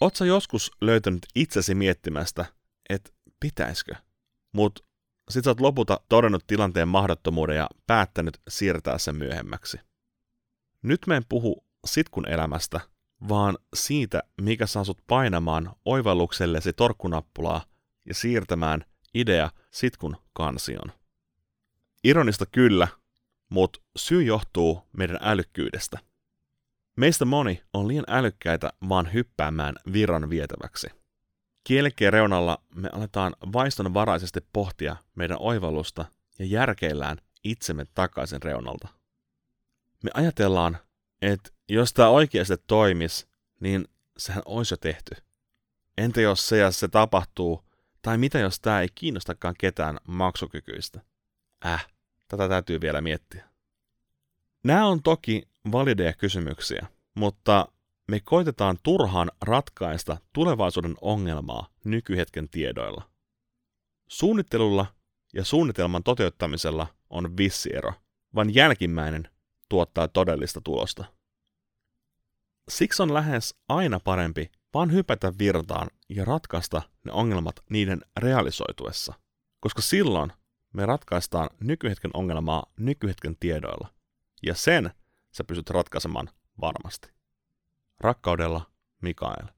Oletko joskus löytänyt itsesi miettimästä, että pitäisikö? Mut sit sä oot lopulta todennut tilanteen mahdottomuuden ja päättänyt siirtää sen myöhemmäksi. Nyt me en puhu sitkun elämästä, vaan siitä, mikä saa sut painamaan oivalluksellesi torkkunappulaa ja siirtämään idea sitkun kansion. Ironista kyllä, mutta syy johtuu meidän älykkyydestä. Meistä moni on liian älykkäitä vaan hyppäämään virran vietäväksi. Kielekkeen reunalla me aletaan vaistonvaraisesti pohtia meidän oivallusta ja järkeillään itsemme takaisin reunalta. Me ajatellaan, että jos tämä oikeasti toimis, niin sehän olisi jo tehty. Entä jos se ja se tapahtuu, tai mitä jos tämä ei kiinnostakaan ketään maksukykyistä? Äh, tätä täytyy vielä miettiä. Nämä on toki valideja kysymyksiä, mutta me koitetaan turhaan ratkaista tulevaisuuden ongelmaa nykyhetken tiedoilla. Suunnittelulla ja suunnitelman toteuttamisella on vissi ero, vaan jälkimmäinen tuottaa todellista tulosta. Siksi on lähes aina parempi vaan hypätä virtaan ja ratkaista ne ongelmat niiden realisoituessa, koska silloin me ratkaistaan nykyhetken ongelmaa nykyhetken tiedoilla, ja sen sä pystyt ratkaisemaan varmasti. Rakkaudella, Mikael.